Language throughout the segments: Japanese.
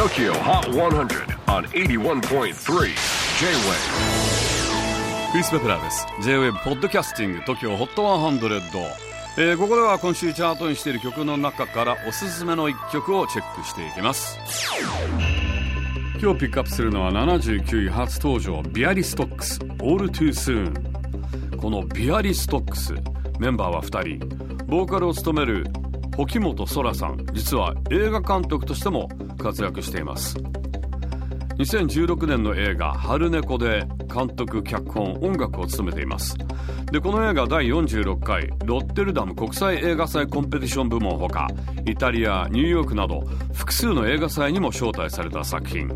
TOKYO HOT 100 on 81.3 J-WAVE クリス・ベプラーです。J-WAVE ポッドキャスティング TOKYO HOT 100、えー、ここでは今週チャートにしている曲の中からおすすめの一曲をチェックしていきます。今日ピックアップするのは79位初登場ビアリストックス。All Too Soon このビアリストックスメンバーは2人。ボーカルを務める沖本空さん実は映画監督としても活躍しています。2016年の映画「春猫」で監督脚本音楽を務めています。でこの映画第46回ロッテルダム国際映画祭コンペティション部門ほかイタリアニューヨークなど複数の映画祭にも招待された作品。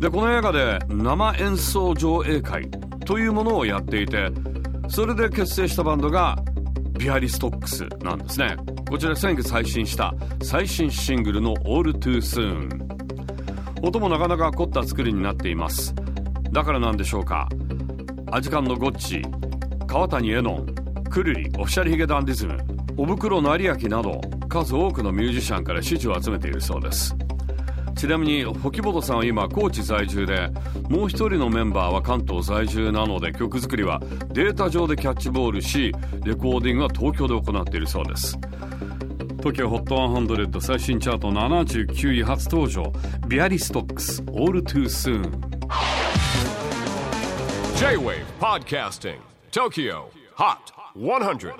でこの映画で生演奏上映会というものをやっていてそれで結成したバンドがビアリストックスなんですね。こちら先月配信した最新シングルの「All Too Soon」音もなかなか凝った作りになっています。だからなんでしょうか。アジカンのゴッチ川谷絵音くるりオフィシャルヒゲダンディズムおぶくろ成明など数多くのミュージシャンから支持を集めているそうです。ちなみにホキボトさんは今高知在住でもう一人のメンバーは関東在住なので曲作りはデータ上でキャッチボールしレコーディングは東京で行っているそうです。TOKIOHOT100 最新チャート79位初登場。ビアリストックス All Too Soon J-WAVE PODCASTING TOKYO HOT 100